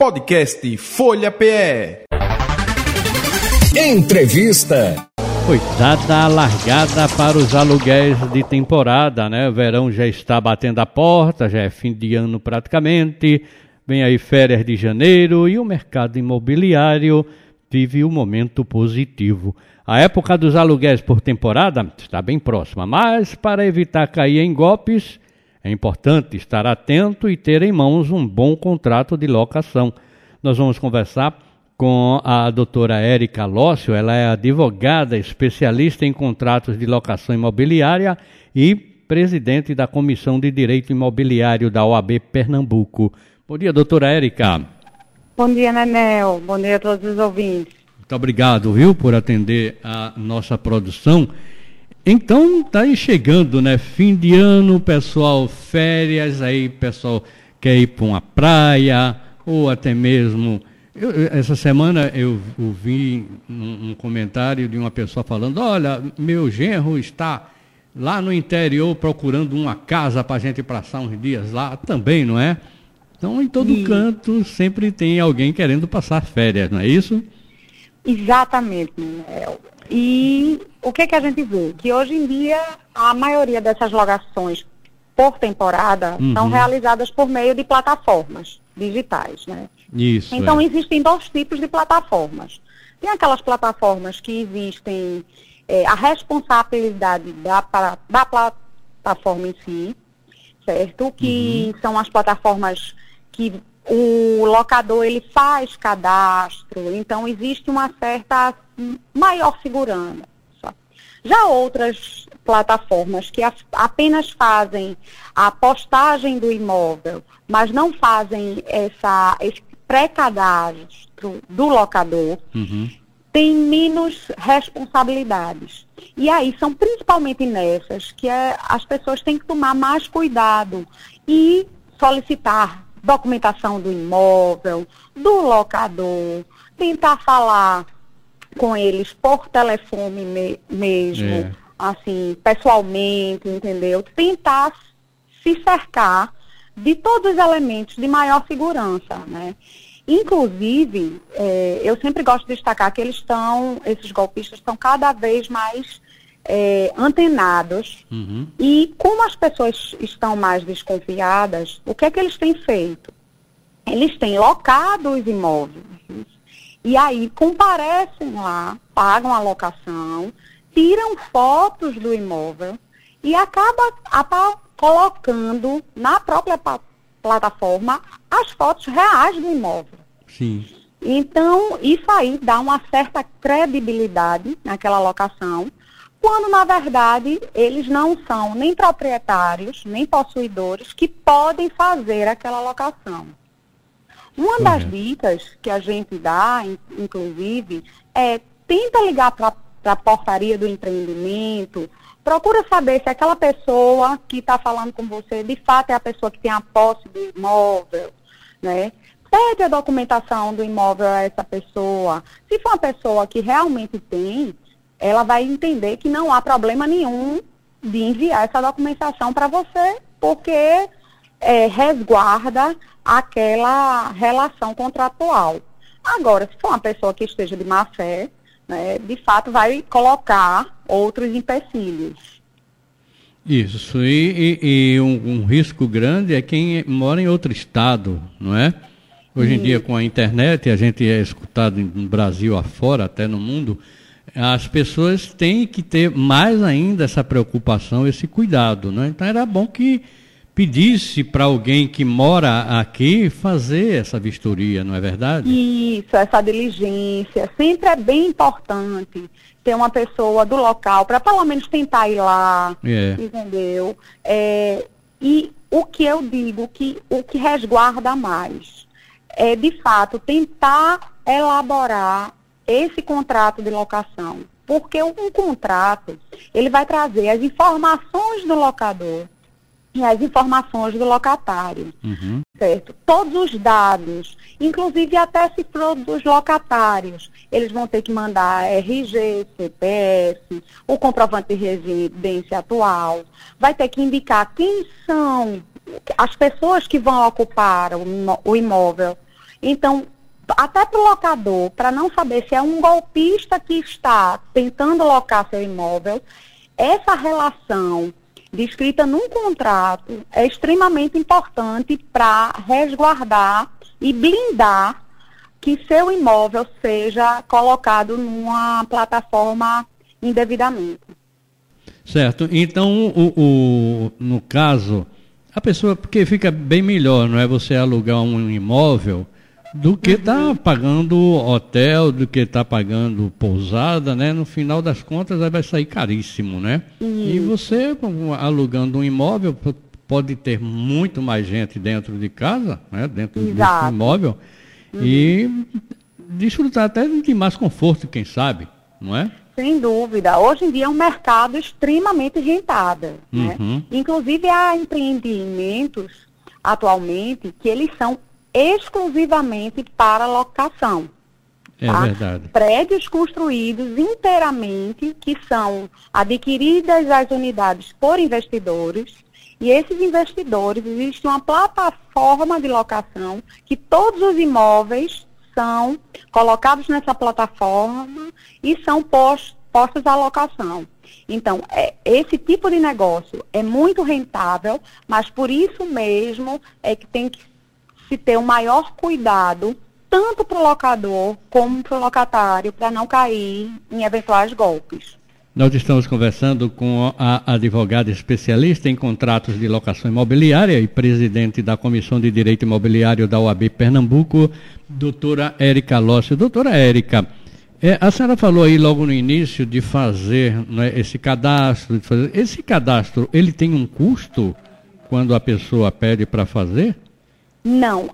Podcast Folha PE. Entrevista. Foi dada a largada para os aluguéis de temporada, né? O verão já está batendo a porta, já é fim de ano praticamente. Vem aí férias de janeiro e o mercado imobiliário vive um momento positivo. A época dos aluguéis por temporada está bem próxima, mas para evitar cair em golpes, é importante estar atento e ter em mãos um bom contrato de locação. Nós vamos conversar com a doutora Érica Lócio, ela é advogada especialista em contratos de locação imobiliária e presidente da Comissão de Direito Imobiliário da OAB Pernambuco. Bom dia, doutora Érica. Bom dia, Nenel. Bom dia a todos os ouvintes. Muito obrigado, viu, por atender a nossa produção. Então, tá aí chegando, né? Fim de ano, pessoal, férias, aí pessoal quer ir para uma praia, ou até mesmo. Eu, essa semana eu ouvi um, um, comentário de uma pessoa falando: olha, meu genro está lá no interior procurando uma casa para a gente passar uns dias lá também, não é? Então, em todo Sim. canto sempre tem alguém querendo passar férias, não é isso? Exatamente, Miguel. E o que, que a gente vê? Que hoje em dia a maioria dessas locações por temporada uhum. são realizadas por meio de plataformas digitais, né? Isso. Então é. existem dois tipos de plataformas. Tem aquelas plataformas que existem é, a responsabilidade da, da plataforma em si, certo? Que uhum. são as plataformas que o locador ele faz cadastro, então existe uma certa maior segurança. Já outras plataformas que apenas fazem a postagem do imóvel, mas não fazem essa, esse pré-cadastro do locador, uhum. têm menos responsabilidades. E aí são principalmente nessas que é, as pessoas têm que tomar mais cuidado e solicitar documentação do imóvel, do locador, tentar falar com eles por telefone me mesmo, é. assim, pessoalmente, entendeu? Tentar se cercar de todos os elementos de maior segurança, né? Inclusive, é, eu sempre gosto de destacar que eles estão, esses golpistas estão cada vez mais é, antenados. Uhum. E como as pessoas estão mais desconfiadas, o que é que eles têm feito? Eles têm locado os imóveis. E aí comparecem lá, pagam a locação, tiram fotos do imóvel e acaba, colocando na própria plataforma as fotos reais do imóvel. Sim. Então, isso aí dá uma certa credibilidade naquela locação quando na verdade eles não são nem proprietários, nem possuidores que podem fazer aquela locação. Uma uhum. das dicas que a gente dá, inclusive, é tenta ligar para a portaria do empreendimento, procura saber se aquela pessoa que está falando com você de fato é a pessoa que tem a posse do imóvel, né? Pede a documentação do imóvel a essa pessoa. Se for uma pessoa que realmente tem, ela vai entender que não há problema nenhum de enviar essa documentação para você, porque é, resguarda aquela relação contratual. Agora, se for uma pessoa que esteja de má fé, né, de fato vai colocar outros empecilhos. Isso, e, e, e um, um, risco grande é quem mora em outro estado, não é? Hoje em dia, com a internet, a gente é escutado no Brasil afora, até no mundo, as pessoas têm que ter mais ainda essa preocupação, esse cuidado. Né? Então era bom que pedisse para alguém que mora aqui fazer essa vistoria, não é verdade? Isso, essa diligência. Sempre é bem importante ter uma pessoa do local para pelo menos tentar ir lá, é. entendeu? É, e o que eu digo, que o que resguarda mais é, de fato, tentar elaborar esse contrato de locação. Porque um contrato, ele vai trazer as informações do locador e as informações do locatário, uhum. certo? Todos os dados, inclusive até se for dos locatários, eles vão ter que mandar RG, CPF, o comprovante de residência atual, vai ter que indicar quem são as pessoas que vão ocupar o imóvel Então, até para o locador, para não saber se é um golpista que está tentando locar seu imóvel, essa relação descrita num contrato é extremamente importante para resguardar e blindar que seu imóvel seja colocado numa plataforma indevidamente. Certo. Então, o, o, no caso, a pessoa, porque fica bem melhor, não é você alugar um imóvel do que está uhum. pagando hotel, do que está pagando pousada, né? No final das contas, vai sair caríssimo, né? Uhum. E você, alugando um imóvel, pode ter muito mais gente dentro de casa, né? Dentro Exato. desse imóvel uhum. e desfrutar até de mais conforto, quem sabe, não é? Sem dúvida. Hoje em dia é um mercado extremamente rentável. Né? Uhum. Inclusive há empreendimentos atualmente que eles são exclusivamente para locação. É tá? verdade. Prédios construídos inteiramente que são adquiridas as unidades por investidores e esses investidores, existe uma plataforma de locação que todos os imóveis são colocados nessa plataforma e são postos, postos à locação. Então, é, esse tipo de negócio é muito rentável, mas por isso mesmo é que tem que se ter um maior cuidado, tanto para o locador como para o locatário, para não cair em eventuais golpes. Nós estamos conversando com a advogada especialista em contratos de locação imobiliária e presidente da Comissão de Direito Imobiliário da OAB Pernambuco, doutora Érica Lócio. Doutora Érica, é, a senhora falou aí logo no início de fazer né, esse cadastro. Fazer, esse cadastro, ele tem um custo quando a pessoa pede para fazer? Não.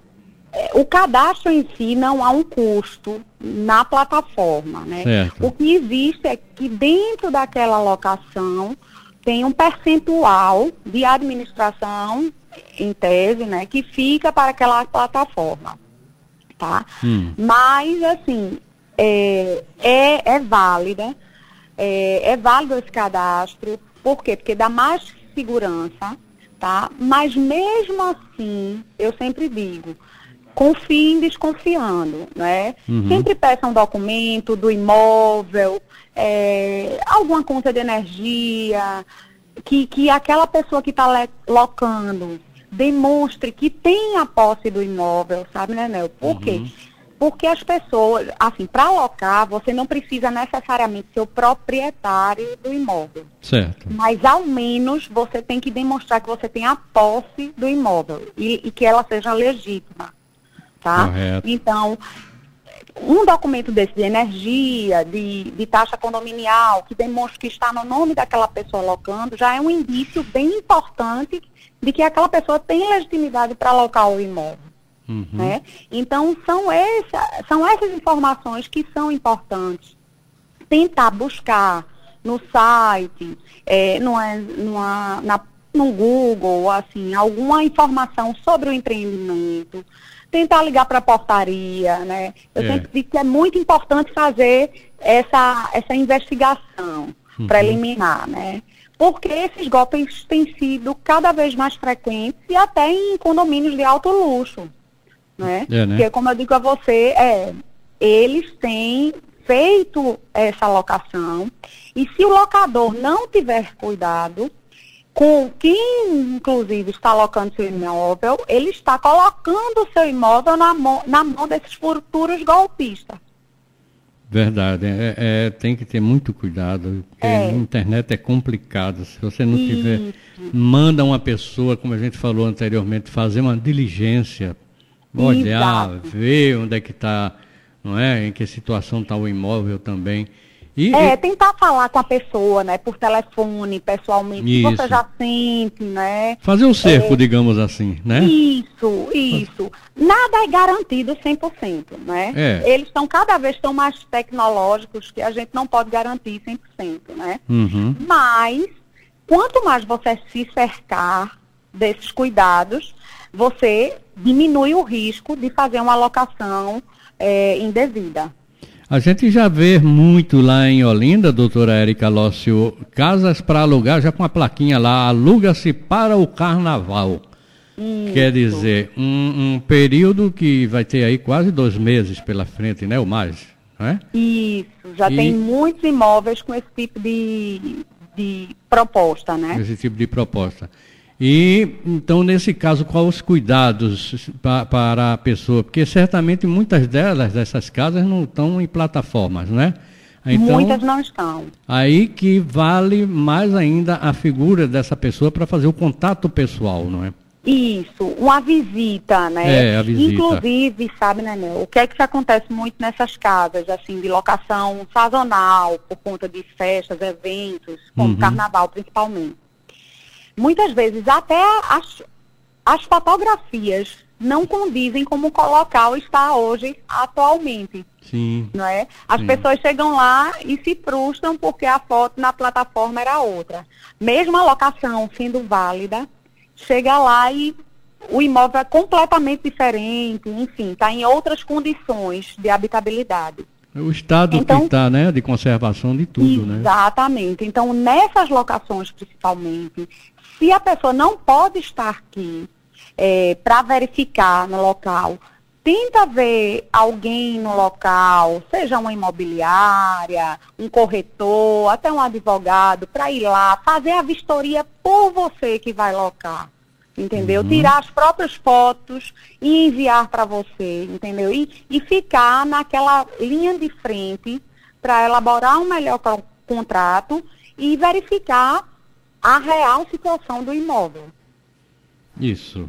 É, o cadastro em si não há um custo na plataforma, né? Certo. O que existe é que dentro daquela locação tem um percentual de administração, em tese, né, que fica para aquela plataforma, tá? Hum. Mas, assim, é, é, é válida, é, é válido esse cadastro, por quê? Porque dá mais segurança, tá? Mas mesmo assim, eu sempre digo, confiem desconfiando, né? Uhum. Sempre peça um documento do imóvel, é, alguma conta de energia, que, que aquela pessoa que está locando demonstre que tem a posse do imóvel, sabe, né, Nel? Por uhum. quê? Porque as pessoas, assim, para alocar, você não precisa necessariamente ser o proprietário do imóvel. Certo. Mas ao menos você tem que demonstrar que você tem a posse do imóvel e, e que ela seja legítima tá? Correto. Então, um documento desse de energia, de, de taxa condominial, que demonstra que está no nome daquela pessoa locando, já é um indício bem importante de que aquela pessoa tem legitimidade para alocar o imóvel. Uhum. Né? Então, são, essa, são essas informações que são importantes. Tentar buscar no site, é, numa, numa, na, no Google, assim, alguma informação sobre o empreendimento, tentar ligar para a portaria, né? Eu é. sempre digo que é muito importante fazer essa, essa investigação uhum. preliminar, né? Porque esses golpes têm sido cada vez mais frequentes e até em condomínios de alto luxo, né? É, né? Porque, como eu digo a você, é, eles têm feito essa locação e se o locador não tiver cuidado, com quem, inclusive, está alocando seu imóvel, ele está colocando o seu imóvel na mão, na mão desses futuros golpistas. Verdade, é, é, tem que ter muito cuidado, porque é. a internet é complicado. Se você não Isso. tiver, manda uma pessoa, como a gente falou anteriormente, fazer uma diligência, olhar, Exato. ver onde é que está, não é, em que situação está o imóvel também. E, é, e... tentar falar com a pessoa, né, por telefone, pessoalmente, isso. você já sente, né? Fazer o cerco, é... digamos assim, né? Isso, isso. Nada é garantido 100%, né? É. Eles estão cada vez estão mais tecnológicos que a gente não pode garantir 100%, né? Uhum. Mas, quanto mais você se cercar desses cuidados, você diminui o risco de fazer uma alocação é, indevida. A gente já vê muito lá em Olinda, doutora Érica Lócio, casas para alugar, já com a plaquinha lá, aluga-se para o carnaval. Isso. Quer dizer, um, um período que vai ter aí quase dois meses pela frente, né? Ou mais, não é? Isso, já E- tem muitos imóveis com esse tipo de, de proposta, né? Esse tipo de proposta. E, então, nesse caso, quais os cuidados pa- para a pessoa? Porque certamente muitas delas, dessas casas, não estão em plataformas, né? Então, Muitas não estão. aí que vale mais ainda a figura dessa pessoa para fazer o contato pessoal, não é? Isso, uma visita, né? É, a visita. Inclusive, sabe, né, Nel, o que é que acontece muito nessas casas, assim, de locação sazonal, por conta de festas, eventos, como Uhum. carnaval principalmente. Muitas vezes até as, as fotografias não condizem como o local está hoje, atualmente Sim. não é? As Sim. pessoas chegam lá e se frustram porque a foto na plataforma era outra. Mesmo a locação sendo válida, chega lá e o imóvel é completamente diferente, enfim, está em outras condições de habitabilidade. O estado Então- que está, né? De conservação de tudo, né? Exatamente. Então, nessas locações principalmente, se a pessoa não pode estar aqui para verificar no local, tenta ver alguém no local, seja uma imobiliária, um corretor, até um advogado, para ir lá, fazer a vistoria por você que vai locar. Entendeu? Tirar as próprias fotos e enviar para você, entendeu? E, e ficar naquela linha de frente para elaborar um melhor co- contrato e verificar a real situação do imóvel. Isso.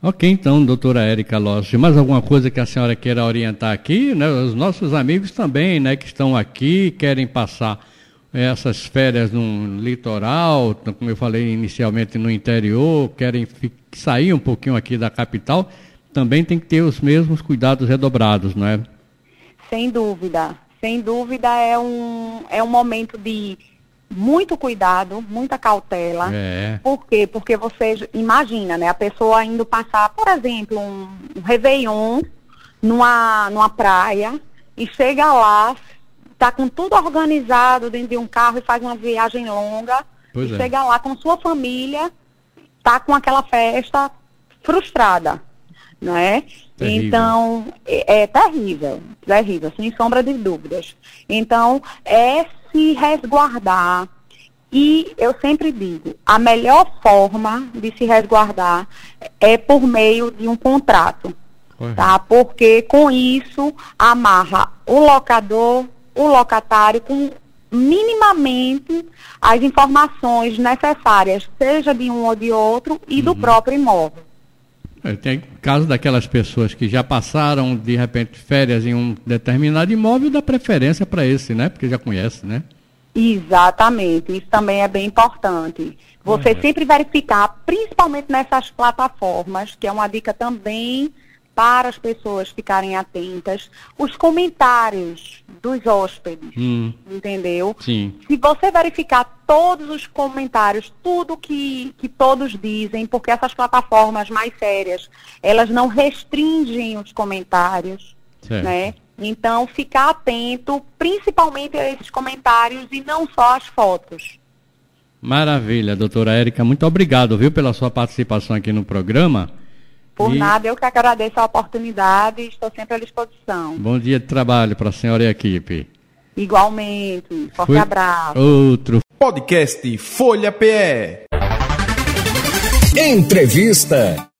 Ok, então, doutora Érica Lossi, mais alguma coisa que a senhora queira orientar aqui? Né? Os nossos amigos também, né, que estão aqui, querem passar essas férias no litoral, como eu falei inicialmente, no interior, querem sair um pouquinho aqui da capital, também tem que ter os mesmos cuidados redobrados, não é? Sem dúvida. Sem dúvida é um, é um momento de muito cuidado, muita cautela. É. Por quê? Porque você imagina, né? A pessoa indo passar, por exemplo, um, um Réveillon numa, numa praia e chega lá, tá com tudo organizado dentro de um carro e faz uma viagem longa. Pois e é. chega lá com sua família, tá com aquela festa frustrada, não é? Terrível. Então, é, é terrível, terrível, sem sombra de dúvidas. Então, é se resguardar. E eu sempre digo, a melhor forma de se resguardar é por meio de um contrato, tá? Porque com isso amarra o locador, o locatário com minimamente as informações necessárias, seja de um ou de outro e Uhum. do próprio imóvel. É, Tem caso daquelas pessoas que já passaram, de repente, férias em um determinado imóvel, dá preferência para esse, né? Porque já conhece, né? Exatamente, isso também é bem importante. Você Uhum. sempre verificar, principalmente nessas plataformas, que é uma dica também para as pessoas ficarem atentas, os comentários dos hóspedes, Hum, entendeu? sim. Se você verificar todos os comentários, tudo que, que todos dizem, porque essas plataformas mais sérias, elas não restringem os comentários, Certo. né? Então, ficar atento, principalmente a esses comentários e não só as fotos. Maravilha, doutora Érica. Muito obrigado, viu, pela sua participação aqui no programa. Por E nada, eu que agradeço a oportunidade e estou sempre à disposição. Bom dia de trabalho para a senhora e a equipe. Igualmente, forte Fui- abraço. Outro Podcast Folha PE. Entrevista.